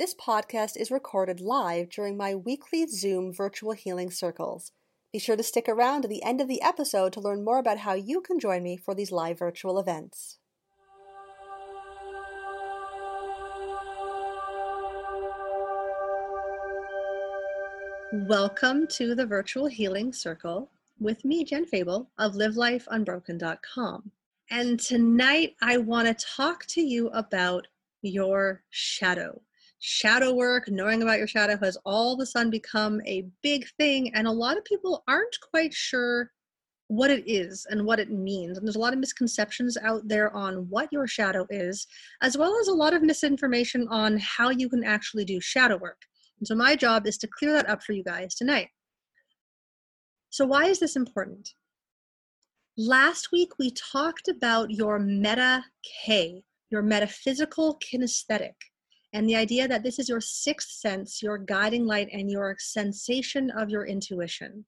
This podcast is recorded live during my weekly Zoom virtual healing circles. Be sure to stick around to the end of the episode to learn more about how you can join me for these live virtual events. Welcome to the Virtual Healing Circle with me, Jen Fable of LiveLifeUnbroken.com. And tonight I want to talk to you about your shadow shadow work, knowing about your shadow has all of a sudden become a big thing. And a lot of people aren't quite sure what it is and what it means. And there's a lot of misconceptions out there on what your shadow is, as well as a lot of misinformation on how you can actually do shadow work. And so my job is to clear that up for you guys tonight. So, why is this important? Last week we talked about your meta K, your metaphysical kinesthetic and the idea that this is your sixth sense, your guiding light, and your sensation of your intuition.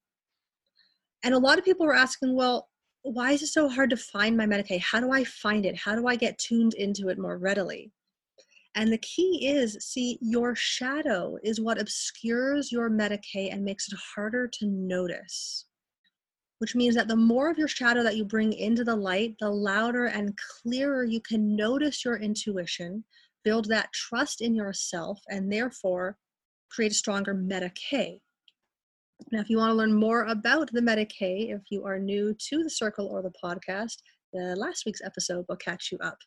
And a lot of people were asking, well, why is it so hard to find my K? How do I find it? How do I get tuned into it more readily? And the key is see, your shadow is what obscures your K and makes it harder to notice. Which means that the more of your shadow that you bring into the light, the louder and clearer you can notice your intuition, build that trust in yourself, and therefore create a stronger K. Now, if you want to learn more about the K, if you are new to the circle or the podcast, the last week's episode will catch you up.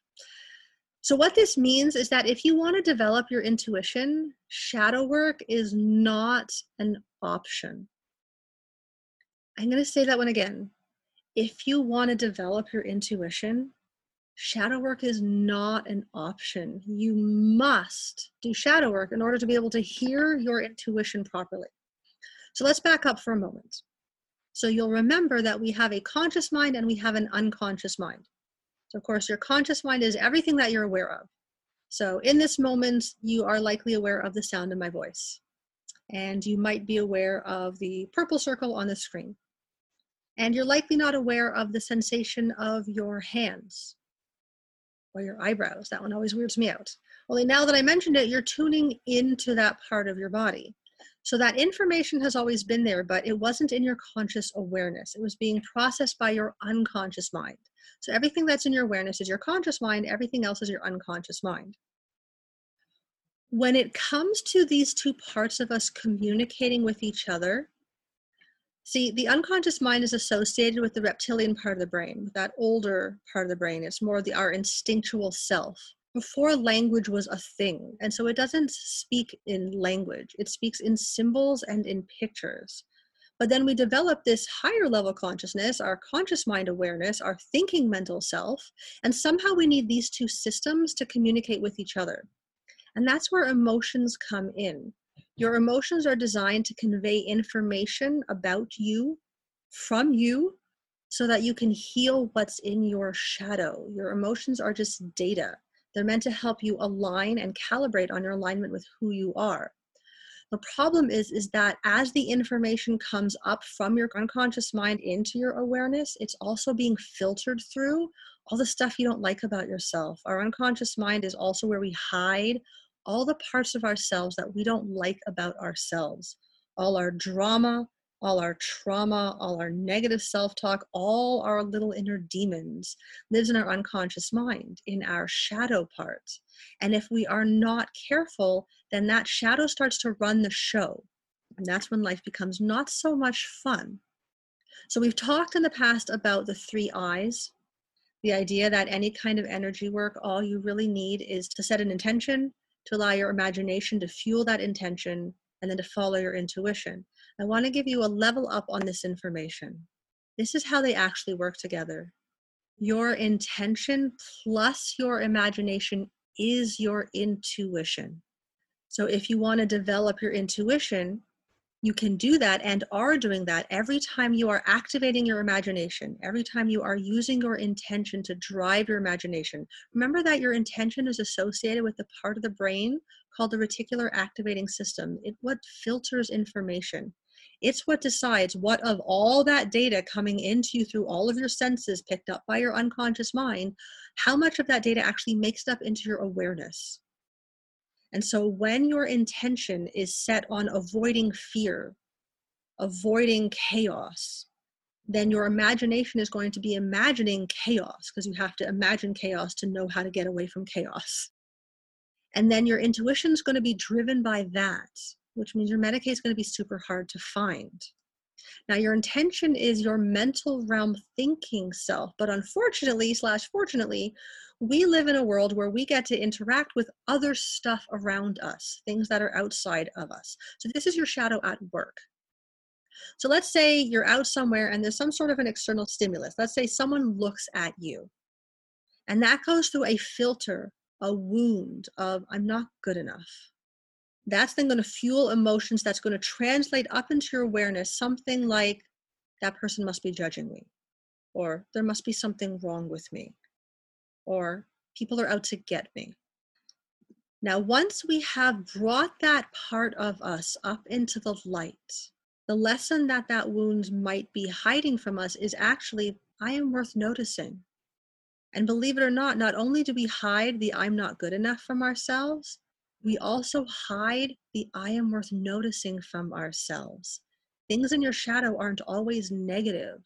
So, what this means is that if you want to develop your intuition, shadow work is not an option. I'm going to say that one again. If you want to develop your intuition, shadow work is not an option. You must do shadow work in order to be able to hear your intuition properly. So let's back up for a moment. So you'll remember that we have a conscious mind and we have an unconscious mind. So, of course, your conscious mind is everything that you're aware of. So, in this moment, you are likely aware of the sound of my voice. And you might be aware of the purple circle on the screen. And you're likely not aware of the sensation of your hands or your eyebrows. That one always weirds me out. Only now that I mentioned it, you're tuning into that part of your body. So that information has always been there, but it wasn't in your conscious awareness. It was being processed by your unconscious mind. So everything that's in your awareness is your conscious mind, everything else is your unconscious mind. When it comes to these two parts of us communicating with each other, See, the unconscious mind is associated with the reptilian part of the brain, that older part of the brain. It's more the our instinctual self. Before language was a thing, and so it doesn't speak in language. It speaks in symbols and in pictures. But then we develop this higher level consciousness, our conscious mind awareness, our thinking mental self, and somehow we need these two systems to communicate with each other. And that's where emotions come in. Your emotions are designed to convey information about you from you so that you can heal what's in your shadow. Your emotions are just data. They're meant to help you align and calibrate on your alignment with who you are. The problem is is that as the information comes up from your unconscious mind into your awareness, it's also being filtered through all the stuff you don't like about yourself. Our unconscious mind is also where we hide all the parts of ourselves that we don't like about ourselves, all our drama, all our trauma, all our negative self talk, all our little inner demons lives in our unconscious mind, in our shadow part. And if we are not careful, then that shadow starts to run the show. And that's when life becomes not so much fun. So, we've talked in the past about the three eyes, the idea that any kind of energy work, all you really need is to set an intention, to allow your imagination to fuel that intention and then to follow your intuition. I want to give you a level up on this information. This is how they actually work together. Your intention plus your imagination is your intuition. So if you want to develop your intuition, you can do that and are doing that every time you are activating your imagination, every time you are using your intention to drive your imagination. Remember that your intention is associated with the part of the brain called the reticular activating system. It what filters information. It's what decides what of all that data coming into you through all of your senses picked up by your unconscious mind, how much of that data actually makes it up into your awareness. And so when your intention is set on avoiding fear, avoiding chaos, then your imagination is going to be imagining chaos because you have to imagine chaos to know how to get away from chaos. And then your intuition is going to be driven by that, which means your meta K is going to be super hard to find. Now, your intention is your mental realm thinking self, but unfortunately, slash fortunately, we live in a world where we get to interact with other stuff around us, things that are outside of us. So, this is your shadow at work. So let's say you're out somewhere and there's some sort of an external stimulus. Let's say someone looks at you. And that goes through a filter, a wound of, I'm not good enough. That's then going to fuel emotions that's going to translate up into your awareness something like, that person must be judging me, or there must be something wrong with me, or people are out to get me. Now, once we have brought that part of us up into the light, the lesson that that wound might be hiding from us is actually, I am worth noticing. And believe it or not, not only do we hide the I'm not good enough from ourselves, we also hide the I am worth noticing from ourselves. Things in your shadow aren't always negative.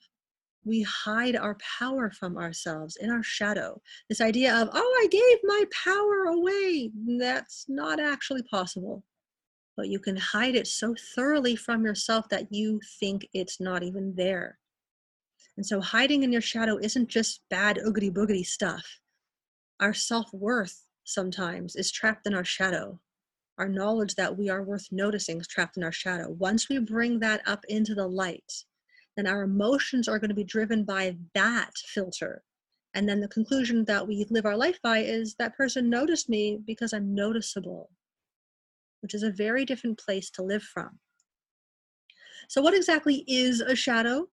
We hide our power from ourselves in our shadow. This idea of, oh, I gave my power away, that's not actually possible but you can hide it so thoroughly from yourself that you think it's not even there. And so hiding in your shadow isn't just bad oogity boogity stuff. Our self worth sometimes is trapped in our shadow. Our knowledge that we are worth noticing is trapped in our shadow. Once we bring that up into the light, then our emotions are going to be driven by that filter. And then the conclusion that we live our life by is that person noticed me because I'm noticeable which is a very different place to live from. So, what exactly is a shadow?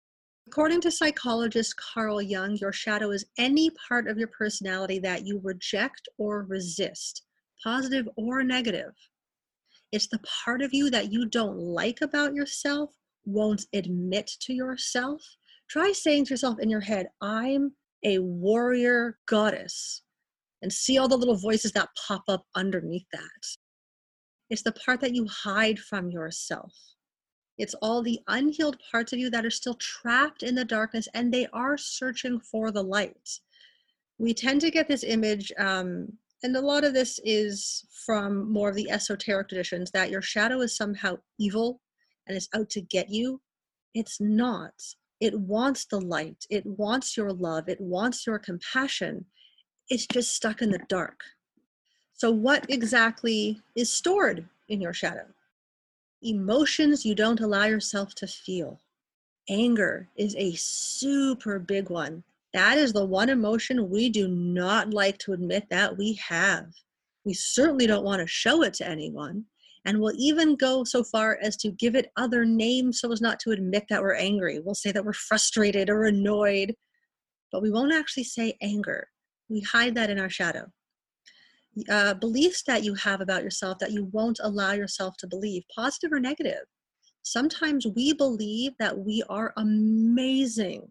According to psychologist Carl Jung, your shadow is any part of your personality that you reject or resist, positive or negative. It's the part of you that you don't like about yourself, won't admit to yourself. Try saying to yourself in your head, I'm a warrior goddess, and see all the little voices that pop up underneath that. It's the part that you hide from yourself. It's all the unhealed parts of you that are still trapped in the darkness and they are searching for the light. We tend to get this image, um, and a lot of this is from more of the esoteric traditions, that your shadow is somehow evil and it's out to get you. It's not. It wants the light, it wants your love, it wants your compassion. It's just stuck in the dark. So, what exactly is stored in your shadow? Emotions you don't allow yourself to feel. Anger is a super big one. That is the one emotion we do not like to admit that we have. We certainly don't want to show it to anyone. And we'll even go so far as to give it other names so as not to admit that we're angry. We'll say that we're frustrated or annoyed, but we won't actually say anger. We hide that in our shadow uh, beliefs that you have about yourself that you won't allow yourself to believe, positive or negative. Sometimes we believe that we are amazing,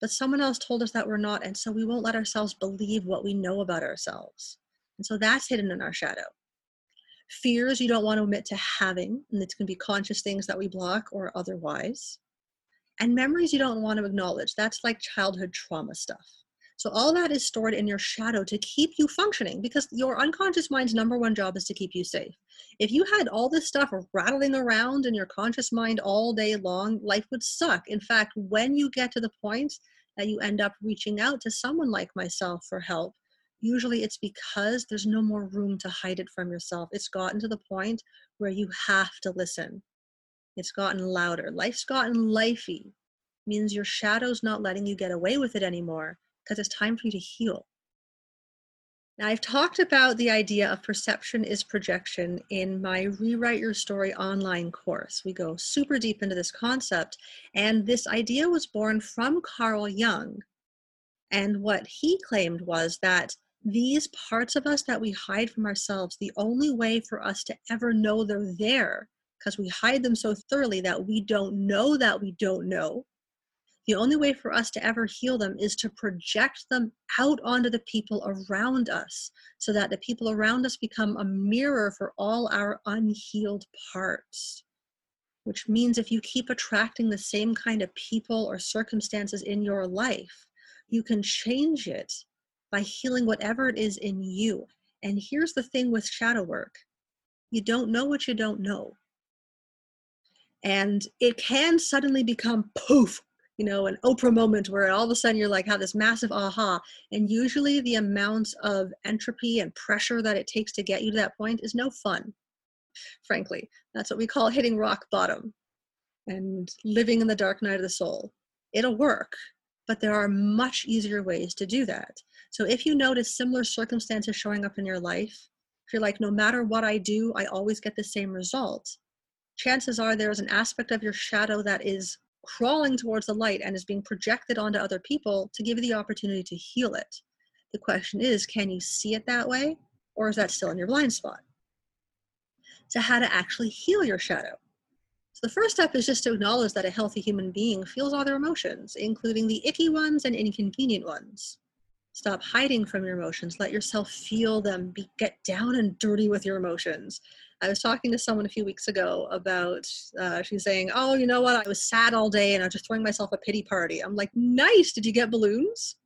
but someone else told us that we're not, and so we won't let ourselves believe what we know about ourselves. And so that's hidden in our shadow. Fears you don't want to admit to having, and it's going to be conscious things that we block or otherwise. And memories you don't want to acknowledge. That's like childhood trauma stuff. So all that is stored in your shadow to keep you functioning because your unconscious mind's number one job is to keep you safe. If you had all this stuff rattling around in your conscious mind all day long, life would suck. In fact, when you get to the point that you end up reaching out to someone like myself for help, usually it's because there's no more room to hide it from yourself. It's gotten to the point where you have to listen. It's gotten louder. Life's gotten lifey. Means your shadow's not letting you get away with it anymore because it's time for you to heal. Now, I've talked about the idea of perception is projection in my Rewrite Your Story online course. We go super deep into this concept, and this idea was born from Carl Jung. And what he claimed was that these parts of us that we hide from ourselves, the only way for us to ever know they're there, because we hide them so thoroughly that we don't know that we don't know, The only way for us to ever heal them is to project them out onto the people around us so that the people around us become a mirror for all our unhealed parts. Which means if you keep attracting the same kind of people or circumstances in your life, you can change it by healing whatever it is in you. And here's the thing with shadow work you don't know what you don't know. And it can suddenly become poof, you know, an Oprah moment where all of a sudden you're like, have this massive aha. And usually the amount of entropy and pressure that it takes to get you to that point is no fun, frankly. That's what we call hitting rock bottom and living in the dark night of the soul. It'll work, but there are much easier ways to do that. So if you notice similar circumstances showing up in your life, if you're like, no matter what I do, I always get the same result, chances are there is an aspect of your shadow that is crawling towards the light and is being projected onto other people to give you the opportunity to heal it. The question is, can you see it that way, or is that still in your blind spot? So, how to actually heal your shadow. So, the first step is just to acknowledge that a healthy human being feels all their emotions, including the icky ones and inconvenient ones. Stop hiding from your emotions. Let yourself feel them. Be, get down and dirty with your emotions. I was talking to someone a few weeks ago about, uh, she's saying, Oh, you know what? I was sad all day and I was just throwing myself a pity party. I'm like, Nice. Did you get balloons?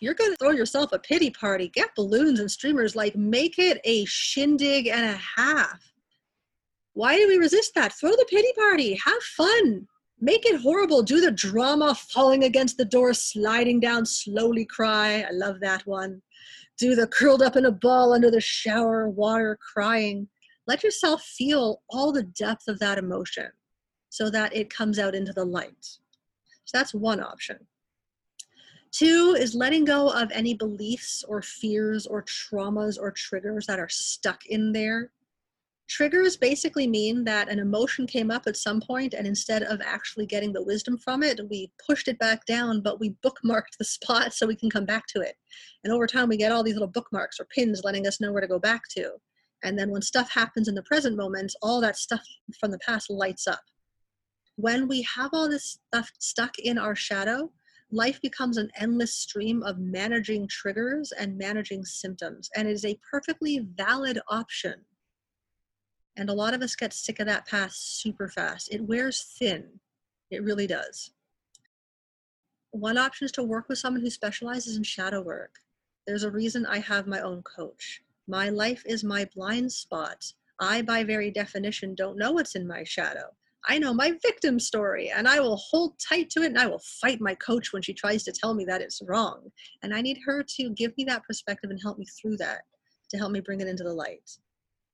you're going to throw yourself a pity party, get balloons and streamers, like make it a shindig and a half. Why do we resist that? Throw the pity party, have fun, make it horrible. Do the drama, falling against the door, sliding down, slowly cry. I love that one. Do the curled up in a ball under the shower, water, crying let yourself feel all the depth of that emotion so that it comes out into the light. So that's one option. Two is letting go of any beliefs or fears or traumas or triggers that are stuck in there. Triggers basically mean that an emotion came up at some point, and instead of actually getting the wisdom from it, we pushed it back down, but we bookmarked the spot so we can come back to it. And over time, we get all these little bookmarks or pins letting us know where to go back to. And then when stuff happens in the present moment, all that stuff from the past lights up. When we have all this stuff stuck in our shadow, life becomes an endless stream of managing triggers and managing symptoms. And it is a perfectly valid option. And a lot of us get sick of that path super fast. It wears thin. It really does. One option is to work with someone who specializes in shadow work. There's a reason I have my own coach. My life is my blind spot. I, by very definition, don't know what's in my shadow. I know my victim story and I will hold tight to it and I will fight my coach when she tries to tell me that it's wrong. And I need her to give me that perspective and help me through that, to help me bring it into the light.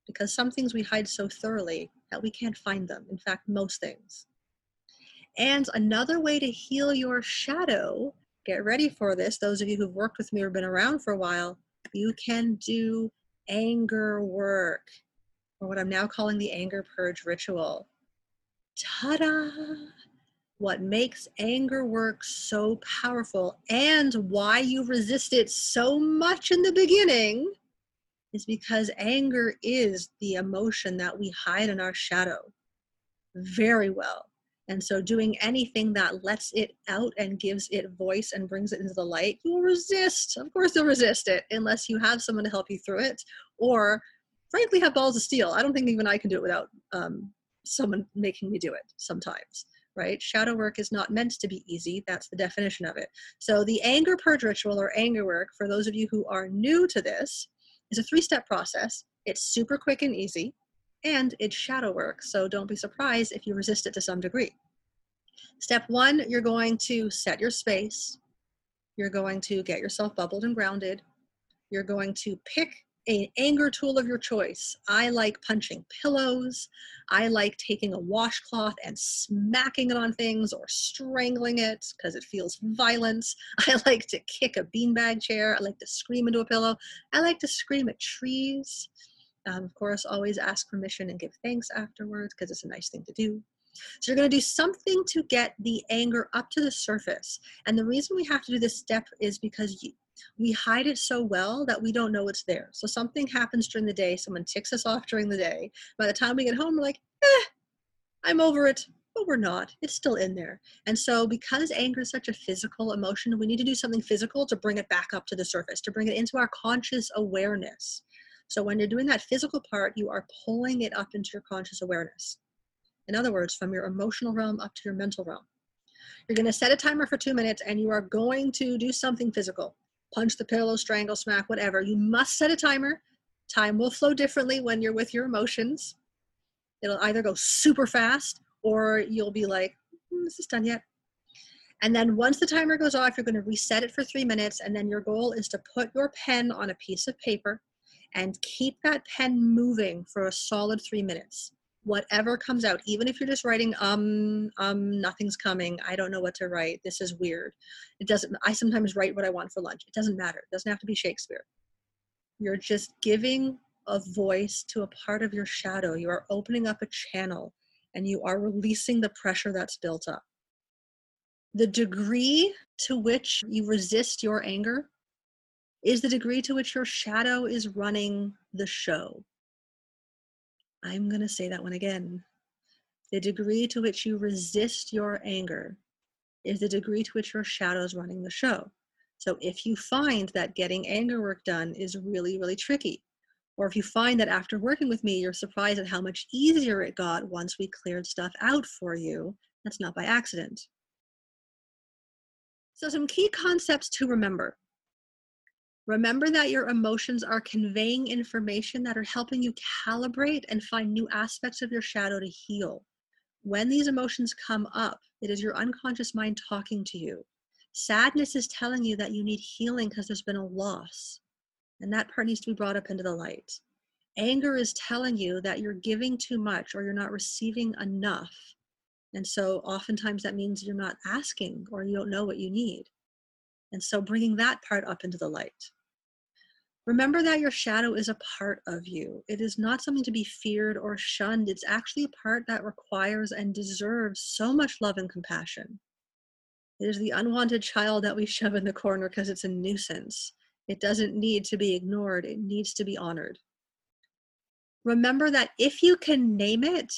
Because some things we hide so thoroughly that we can't find them. In fact, most things. And another way to heal your shadow, get ready for this, those of you who've worked with me or been around for a while, you can do anger work, or what I'm now calling the anger purge ritual. Ta da! What makes anger work so powerful and why you resist it so much in the beginning is because anger is the emotion that we hide in our shadow very well. And so, doing anything that lets it out and gives it voice and brings it into the light, you will resist. Of course, you'll resist it unless you have someone to help you through it, or frankly, have balls of steel. I don't think even I can do it without um, someone making me do it sometimes, right? Shadow work is not meant to be easy. That's the definition of it. So, the anger purge ritual or anger work, for those of you who are new to this, is a three step process. It's super quick and easy and it's shadow work, so don't be surprised if you resist it to some degree. Step one, you're going to set your space. You're going to get yourself bubbled and grounded. You're going to pick an anger tool of your choice. I like punching pillows. I like taking a washcloth and smacking it on things or strangling it because it feels violent. I like to kick a beanbag chair. I like to scream into a pillow. I like to scream at trees. Um, of course, always ask permission and give thanks afterwards because it's a nice thing to do. So you're going to do something to get the anger up to the surface. And the reason we have to do this step is because you, we hide it so well that we don't know it's there. So something happens during the day, someone ticks us off during the day. By the time we get home, we're like, eh, I'm over it. but we're not. It's still in there. And so, because anger is such a physical emotion, we need to do something physical to bring it back up to the surface, to bring it into our conscious awareness. So, when you're doing that physical part, you are pulling it up into your conscious awareness. In other words, from your emotional realm up to your mental realm. You're going to set a timer for two minutes and you are going to do something physical punch the pillow, strangle, smack, whatever. You must set a timer. Time will flow differently when you're with your emotions. It'll either go super fast or you'll be like, mm, this is done yet. And then once the timer goes off, you're going to reset it for three minutes. And then your goal is to put your pen on a piece of paper and keep that pen moving for a solid three minutes. Whatever comes out, even if you're just writing, um, um, nothing's coming. I don't know what to write. This is weird. It doesn't, I sometimes write what I want for lunch. It doesn't matter. It doesn't have to be Shakespeare. You're just giving a voice to a part of your shadow. You are opening up a channel and you are releasing the pressure that's built up. The degree to which you resist your anger is the degree to which your shadow is running the show. I'm going to say that one again. The degree to which you resist your anger is the degree to which your shadow is running the show. So if you find that getting anger work done is really, really tricky, or if you find that after working with me, you're surprised at how much easier it got once we cleared stuff out for you, that's not by accident. So, some key concepts to remember. Remember that your emotions are conveying information that are helping you calibrate and find new aspects of your shadow to heal. When these emotions come up, it is your unconscious mind talking to you. Sadness is telling you that you need healing because there's been a loss. And that part needs to be brought up into the light. Anger is telling you that you're giving too much or you're not receiving enough. And so oftentimes that means you're not asking or you don't know what you need. And so bringing that part up into the light. Remember that your shadow is a part of you. It is not something to be feared or shunned. It's actually a part that requires and deserves so much love and compassion. It is the unwanted child that we shove in the corner because it's a nuisance. It doesn't need to be ignored, it needs to be honored. Remember that if you can name it,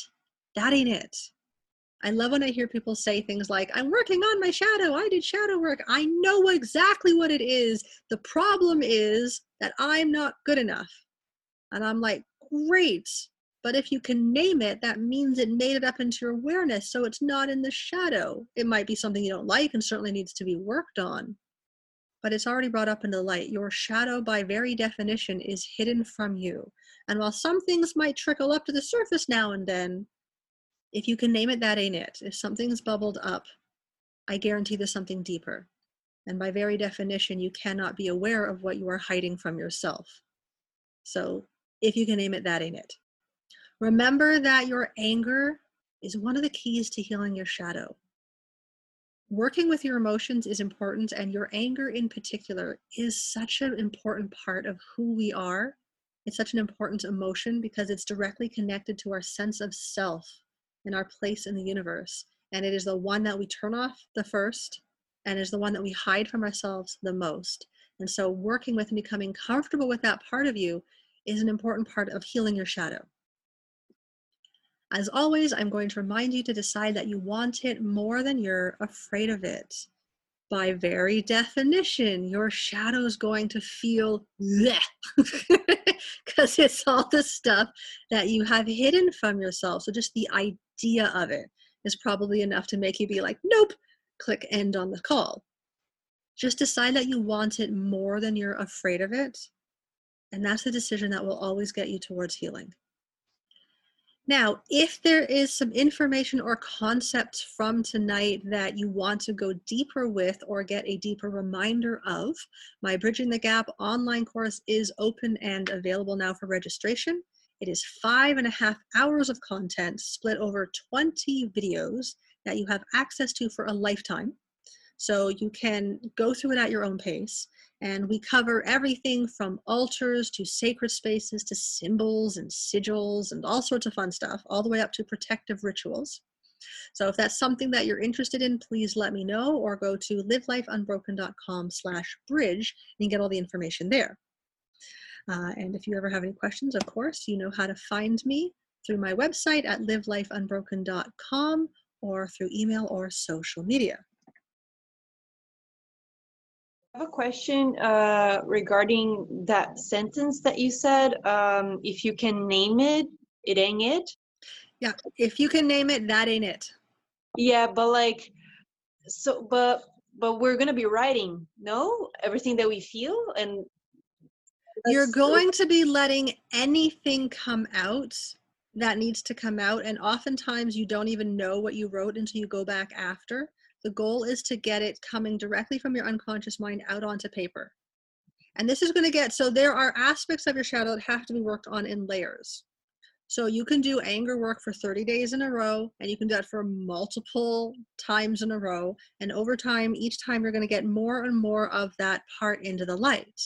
that ain't it. I love when I hear people say things like, I'm working on my shadow. I did shadow work. I know exactly what it is. The problem is that I'm not good enough. And I'm like, great. But if you can name it, that means it made it up into your awareness. So it's not in the shadow. It might be something you don't like and certainly needs to be worked on but it's already brought up into the light. Your shadow, by very definition, is hidden from you. And while some things might trickle up to the surface now and then, if you can name it, that ain't it. If something's bubbled up, I guarantee there's something deeper. And by very definition, you cannot be aware of what you are hiding from yourself. So if you can name it, that ain't it. Remember that your anger is one of the keys to healing your shadow working with your emotions is important and your anger in particular is such an important part of who we are it's such an important emotion because it's directly connected to our sense of self and our place in the universe and it is the one that we turn off the first and is the one that we hide from ourselves the most and so working with and becoming comfortable with that part of you is an important part of healing your shadow as always, I'm going to remind you to decide that you want it more than you're afraid of it. By very definition, your shadow is going to feel because it's all the stuff that you have hidden from yourself. So just the idea of it is probably enough to make you be like, nope, click end on the call. Just decide that you want it more than you're afraid of it. And that's the decision that will always get you towards healing. Now, if there is some information or concepts from tonight that you want to go deeper with or get a deeper reminder of, my Bridging the Gap online course is open and available now for registration. It is five and a half hours of content split over 20 videos that you have access to for a lifetime. So you can go through it at your own pace. And we cover everything from altars to sacred spaces to symbols and sigils and all sorts of fun stuff, all the way up to protective rituals. So if that's something that you're interested in, please let me know or go to livelifeunbroken.com slash bridge and get all the information there. Uh, and if you ever have any questions, of course, you know how to find me through my website at livelifeunbroken.com or through email or social media. I have a question uh, regarding that sentence that you said. Um, if you can name it, it ain't it. Yeah, if you can name it, that ain't it. Yeah, but like, so, but but we're gonna be writing, no, everything that we feel, and you're going to be letting anything come out that needs to come out, and oftentimes you don't even know what you wrote until you go back after. The goal is to get it coming directly from your unconscious mind out onto paper. And this is going to get so there are aspects of your shadow that have to be worked on in layers. So you can do anger work for 30 days in a row, and you can do that for multiple times in a row. And over time, each time you're going to get more and more of that part into the light.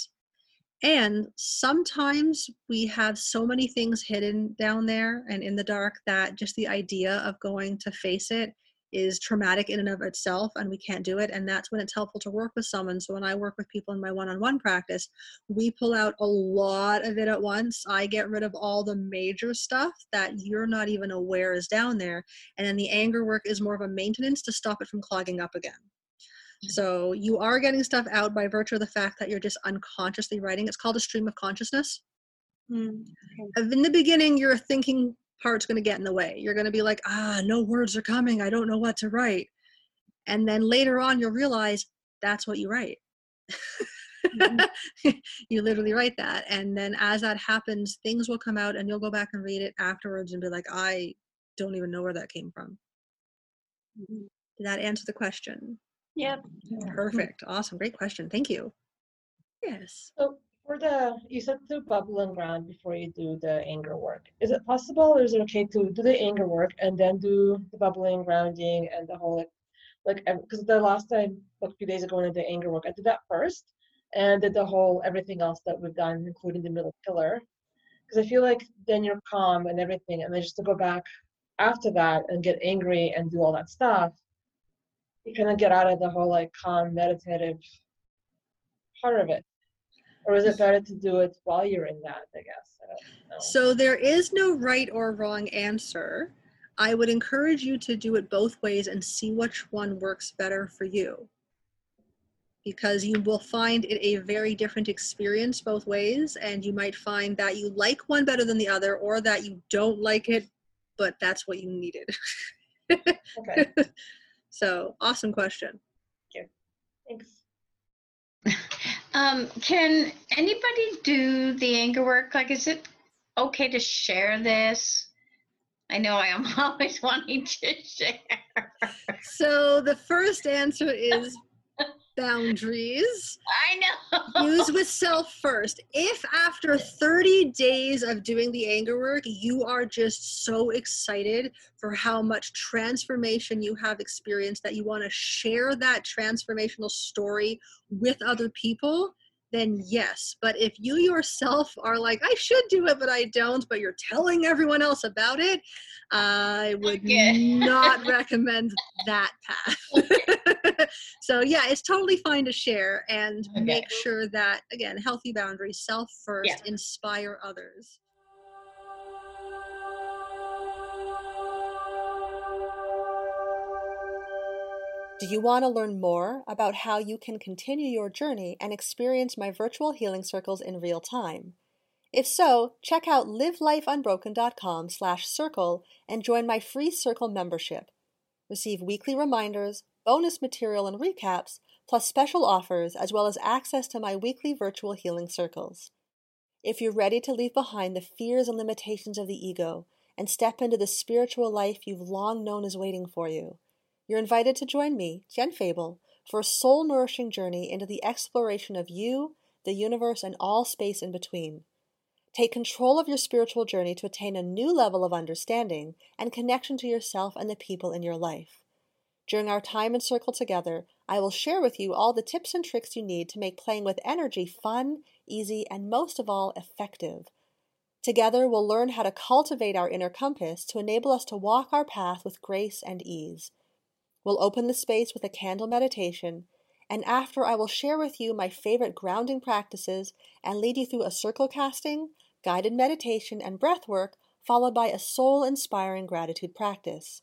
And sometimes we have so many things hidden down there and in the dark that just the idea of going to face it is traumatic in and of itself and we can't do it. And that's when it's helpful to work with someone. So when i work with people in my one-on-one practice we pull out a lot of it at once. I get rid of all the major stuff that you're not even aware is down there. And then the anger work is more of a maintenance to stop it from clogging up again. So you are getting stuff out by virtue of the fact that you're just unconsciously writing it's called a stream of consciousness mm, okay. in the beginning you're thinking part's going to get in the way. You're going to be like, ah, no words are coming. I don't know what to write. And then later on, you'll realize that's what you write. mm-hmm. you literally write that. And then as that happens, things will come out and you'll go back and read it afterwards and be like, I don't even know where that came from. Mm-hmm. Did that answer the question? Yep. Perfect. Awesome. Great question. Thank you. Yes. So for the you said to bubble and ground before you do the anger work. Is it possible or is it okay to do the anger work and then do the bubbling, grounding, and the whole like because the last time like a few days ago when I did anger work, I did that first and did the whole everything else that we've done, including the middle pillar. Because I feel like then you're calm and everything, and then just to go back after that and get angry and do all that stuff, you kind of get out of the whole like calm meditative part of it. Or is it better to do it while you're in that i guess? I so there is no right or wrong answer. I would encourage you to do it both ways and see which one works better for you. Because you will find it a very different experience both ways and you might find that you like one better than the other or that you don't like it but that's what you needed. Okay so awesome question Thank you. thanks Um, can anybody do the anger work? Like, is it okay to share this? I know I am always wanting to share. So the first answer is boundaries. I know. Use with self first. If after 30 days of doing the anger work, you are just so excited for how much transformation you have experienced that you want to share that transformational story with other people, then yes. But if you yourself are like, I should do it, but I don't, but you're telling everyone else about it, I would okay. not recommend that path. so, yeah, it's totally fine to share and okay. make sure that, again, healthy boundaries, self first, yeah. inspire others. Do you want to learn more about how you can continue your journey and experience my virtual healing circles in real time? If so, check out livelifeunbroken.com slash circle and join my free circle membership. Receive weekly reminders, bonus material and recaps, plus special offers, as well as access to my weekly virtual healing circles. If you're ready to leave behind the fears and limitations of the ego and step into the spiritual life you've long known is waiting for you, you're invited to join me, Jen Fable, for a soul nourishing journey into the exploration of you, the universe, and all space in between. Take control of your spiritual journey to attain a new level of understanding and connection to yourself and the people in your life. During our time in circle together, I will share with you all the tips and tricks you need to make playing with energy fun, easy, and most of all, effective. Together, we'll learn how to cultivate our inner compass to enable us to walk our path with grace and ease. We'll open the space with a candle meditation, and after I will share with you my favorite grounding practices and lead you through a circle casting, guided meditation, and breath work, followed by a soul inspiring gratitude practice.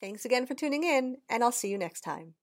Thanks again for tuning in, and I'll see you next time.